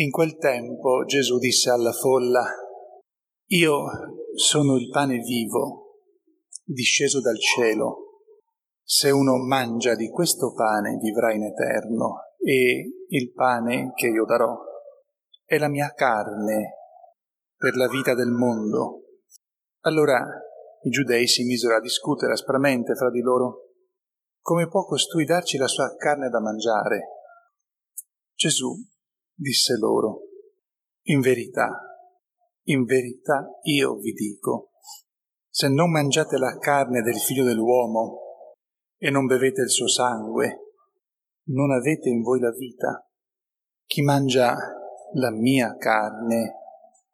In quel tempo Gesù disse alla folla, Io sono il pane vivo, disceso dal cielo. Se uno mangia di questo pane vivrà in eterno, e il pane che io darò è la mia carne per la vita del mondo. Allora i giudei si misero a discutere aspramente fra di loro. Come può costui darci la sua carne da mangiare? Gesù disse loro, in verità, in verità io vi dico, se non mangiate la carne del figlio dell'uomo e non bevete il suo sangue, non avete in voi la vita. Chi mangia la mia carne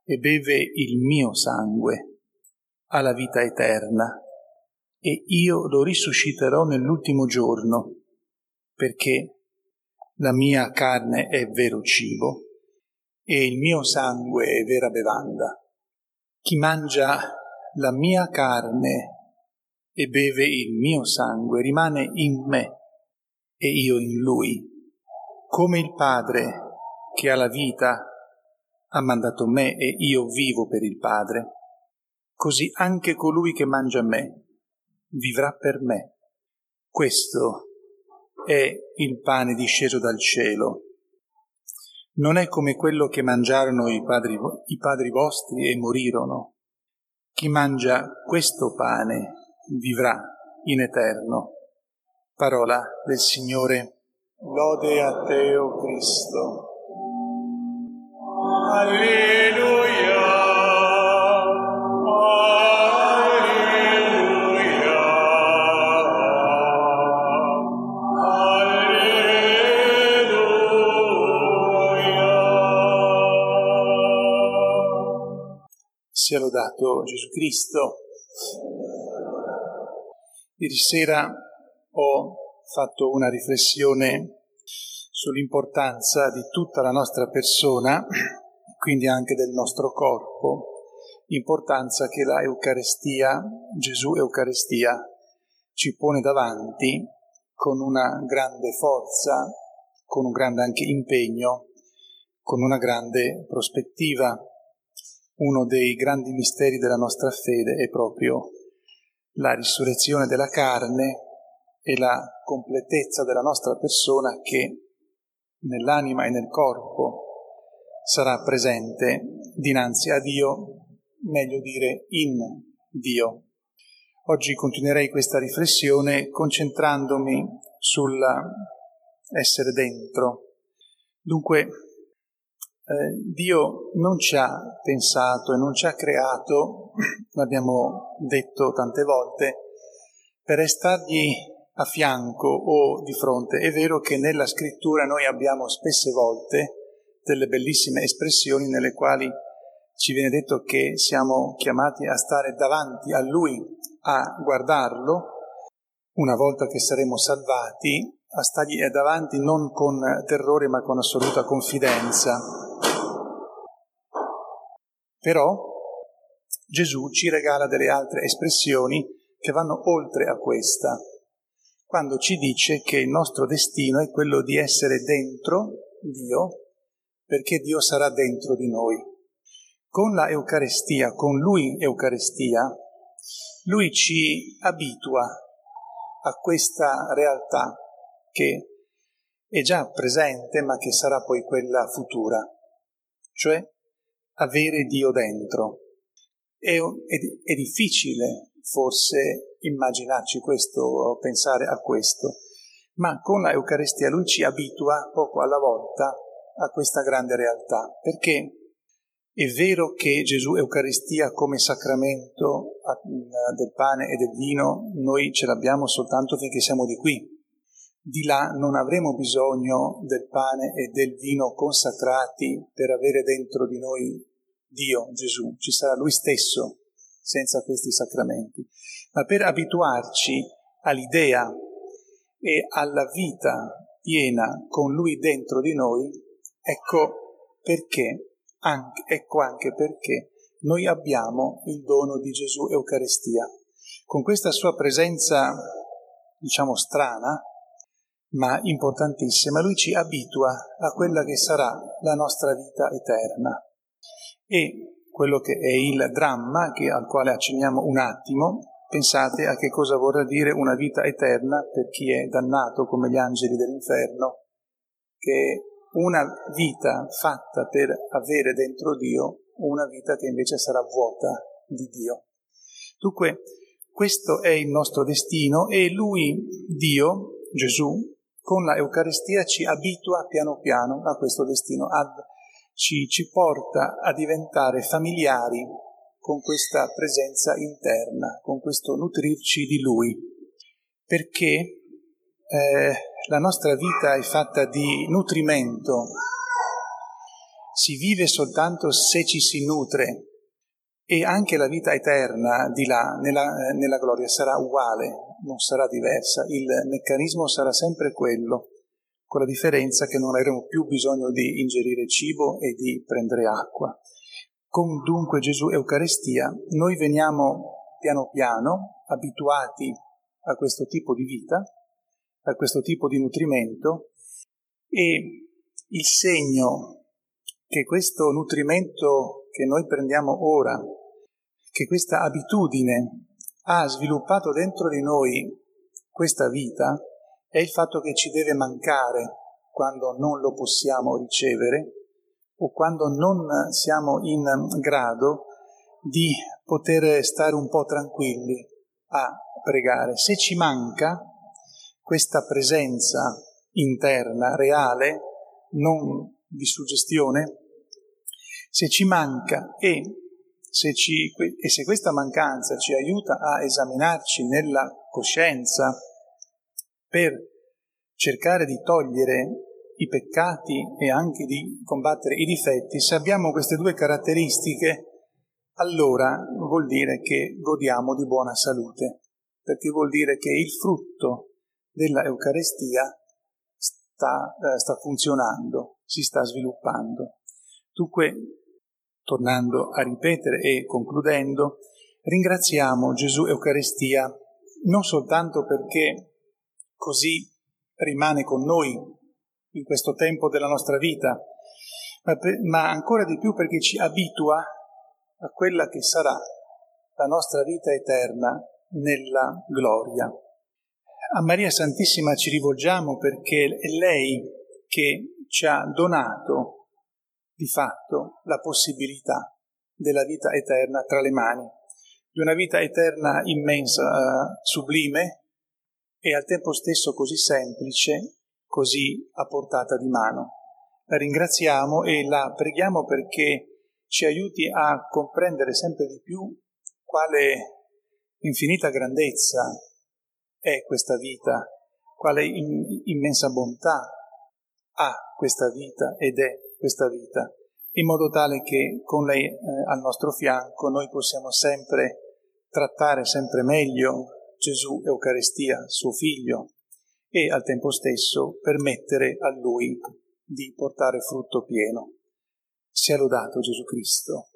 e beve il mio sangue ha la vita eterna e io lo risusciterò nell'ultimo giorno, perché la mia carne è vero cibo e il mio sangue è vera bevanda. Chi mangia la mia carne e beve il mio sangue rimane in me e io in lui, come il Padre che ha la vita ha mandato me e io vivo per il Padre, così anche colui che mangia me vivrà per me. Questo è il pane disceso dal cielo. Non è come quello che mangiarono i padri, i padri vostri e morirono. Chi mangia questo pane vivrà in eterno. Parola del Signore. Lode a te, o Cristo. Alleluia. Sia lodato Gesù Cristo. Ieri sera ho fatto una riflessione sull'importanza di tutta la nostra persona, quindi anche del nostro corpo, importanza che la Eucaristia, Gesù Eucaristia, ci pone davanti con una grande forza, con un grande anche impegno, con una grande prospettiva. Uno dei grandi misteri della nostra fede è proprio la risurrezione della carne e la completezza della nostra persona che nell'anima e nel corpo sarà presente dinanzi a Dio, meglio dire in Dio. Oggi continuerei questa riflessione concentrandomi sull'essere dentro. Dunque, eh, Dio non ci ha pensato e non ci ha creato, l'abbiamo detto tante volte, per restargli a fianco o di fronte. È vero che nella scrittura noi abbiamo spesse volte delle bellissime espressioni nelle quali ci viene detto che siamo chiamati a stare davanti a Lui, a guardarlo, una volta che saremo salvati, a stargli davanti non con terrore ma con assoluta confidenza. Però Gesù ci regala delle altre espressioni che vanno oltre a questa, quando ci dice che il nostro destino è quello di essere dentro Dio, perché Dio sarà dentro di noi. Con la Eucaristia, con Lui Eucaristia, Lui ci abitua a questa realtà che è già presente ma che sarà poi quella futura, cioè avere Dio dentro. È, è, è difficile forse immaginarci questo, pensare a questo, ma con la Eucaristia lui ci abitua poco alla volta a questa grande realtà, perché è vero che Gesù Eucaristia come sacramento del pane e del vino noi ce l'abbiamo soltanto finché siamo di qui. Di là non avremo bisogno del pane e del vino consacrati per avere dentro di noi Dio, Gesù, ci sarà Lui stesso senza questi sacramenti, ma per abituarci all'idea e alla vita piena con Lui dentro di noi, ecco perché, anche, ecco anche perché noi abbiamo il dono di Gesù Eucaristia. Con questa sua presenza, diciamo, strana, ma importantissima, lui ci abitua a quella che sarà la nostra vita eterna e quello che è il dramma che, al quale accenniamo un attimo, pensate a che cosa vorrà dire una vita eterna per chi è dannato come gli angeli dell'inferno, che una vita fatta per avere dentro Dio una vita che invece sarà vuota di Dio. Dunque, questo è il nostro destino e Lui, Dio, Gesù, con la Eucaristia ci abitua piano piano a questo destino, ad ci, ci porta a diventare familiari con questa presenza interna, con questo nutrirci di Lui, perché eh, la nostra vita è fatta di nutrimento, si vive soltanto se ci si nutre e anche la vita eterna di là, nella, nella gloria, sarà uguale, non sarà diversa, il meccanismo sarà sempre quello con la differenza che non avremo più bisogno di ingerire cibo e di prendere acqua. Con dunque Gesù Eucaristia noi veniamo piano piano abituati a questo tipo di vita, a questo tipo di nutrimento e il segno che questo nutrimento che noi prendiamo ora, che questa abitudine ha sviluppato dentro di noi questa vita, è il fatto che ci deve mancare quando non lo possiamo ricevere o quando non siamo in grado di poter stare un po' tranquilli a pregare. Se ci manca questa presenza interna, reale, non di suggestione, se ci manca e se, ci, e se questa mancanza ci aiuta a esaminarci nella coscienza, per cercare di togliere i peccati e anche di combattere i difetti, se abbiamo queste due caratteristiche, allora vuol dire che godiamo di buona salute, perché vuol dire che il frutto della Eucaristia sta, eh, sta funzionando, si sta sviluppando. Dunque, tornando a ripetere e concludendo, ringraziamo Gesù Eucaristia non soltanto perché così rimane con noi in questo tempo della nostra vita, ma, per, ma ancora di più perché ci abitua a quella che sarà la nostra vita eterna nella gloria. A Maria Santissima ci rivolgiamo perché è lei che ci ha donato di fatto la possibilità della vita eterna tra le mani, di una vita eterna immensa, sublime, e al tempo stesso così semplice, così a portata di mano. La ringraziamo e la preghiamo perché ci aiuti a comprendere sempre di più quale infinita grandezza è questa vita, quale immensa bontà ha questa vita ed è questa vita. in modo tale che con lei eh, al nostro fianco noi possiamo sempre trattare sempre meglio Gesù, Eucaristia, suo figlio, e al tempo stesso permettere a lui di portare frutto pieno. Sia lodato Gesù Cristo.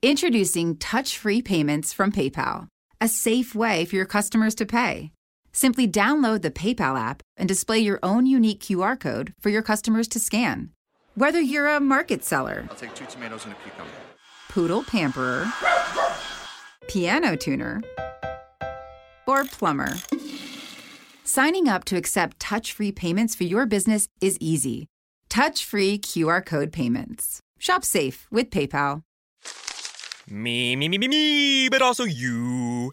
Introducing touch free payments from PayPal, a safe way for your customers to pay. Simply download the PayPal app and display your own unique QR code for your customers to scan. Whether you're a market seller, I'll take two tomatoes and a cucumber. poodle pamperer, piano tuner, or plumber, signing up to accept touch free payments for your business is easy. Touch free QR code payments. Shop safe with PayPal. Me, me, me, me, me, but also you.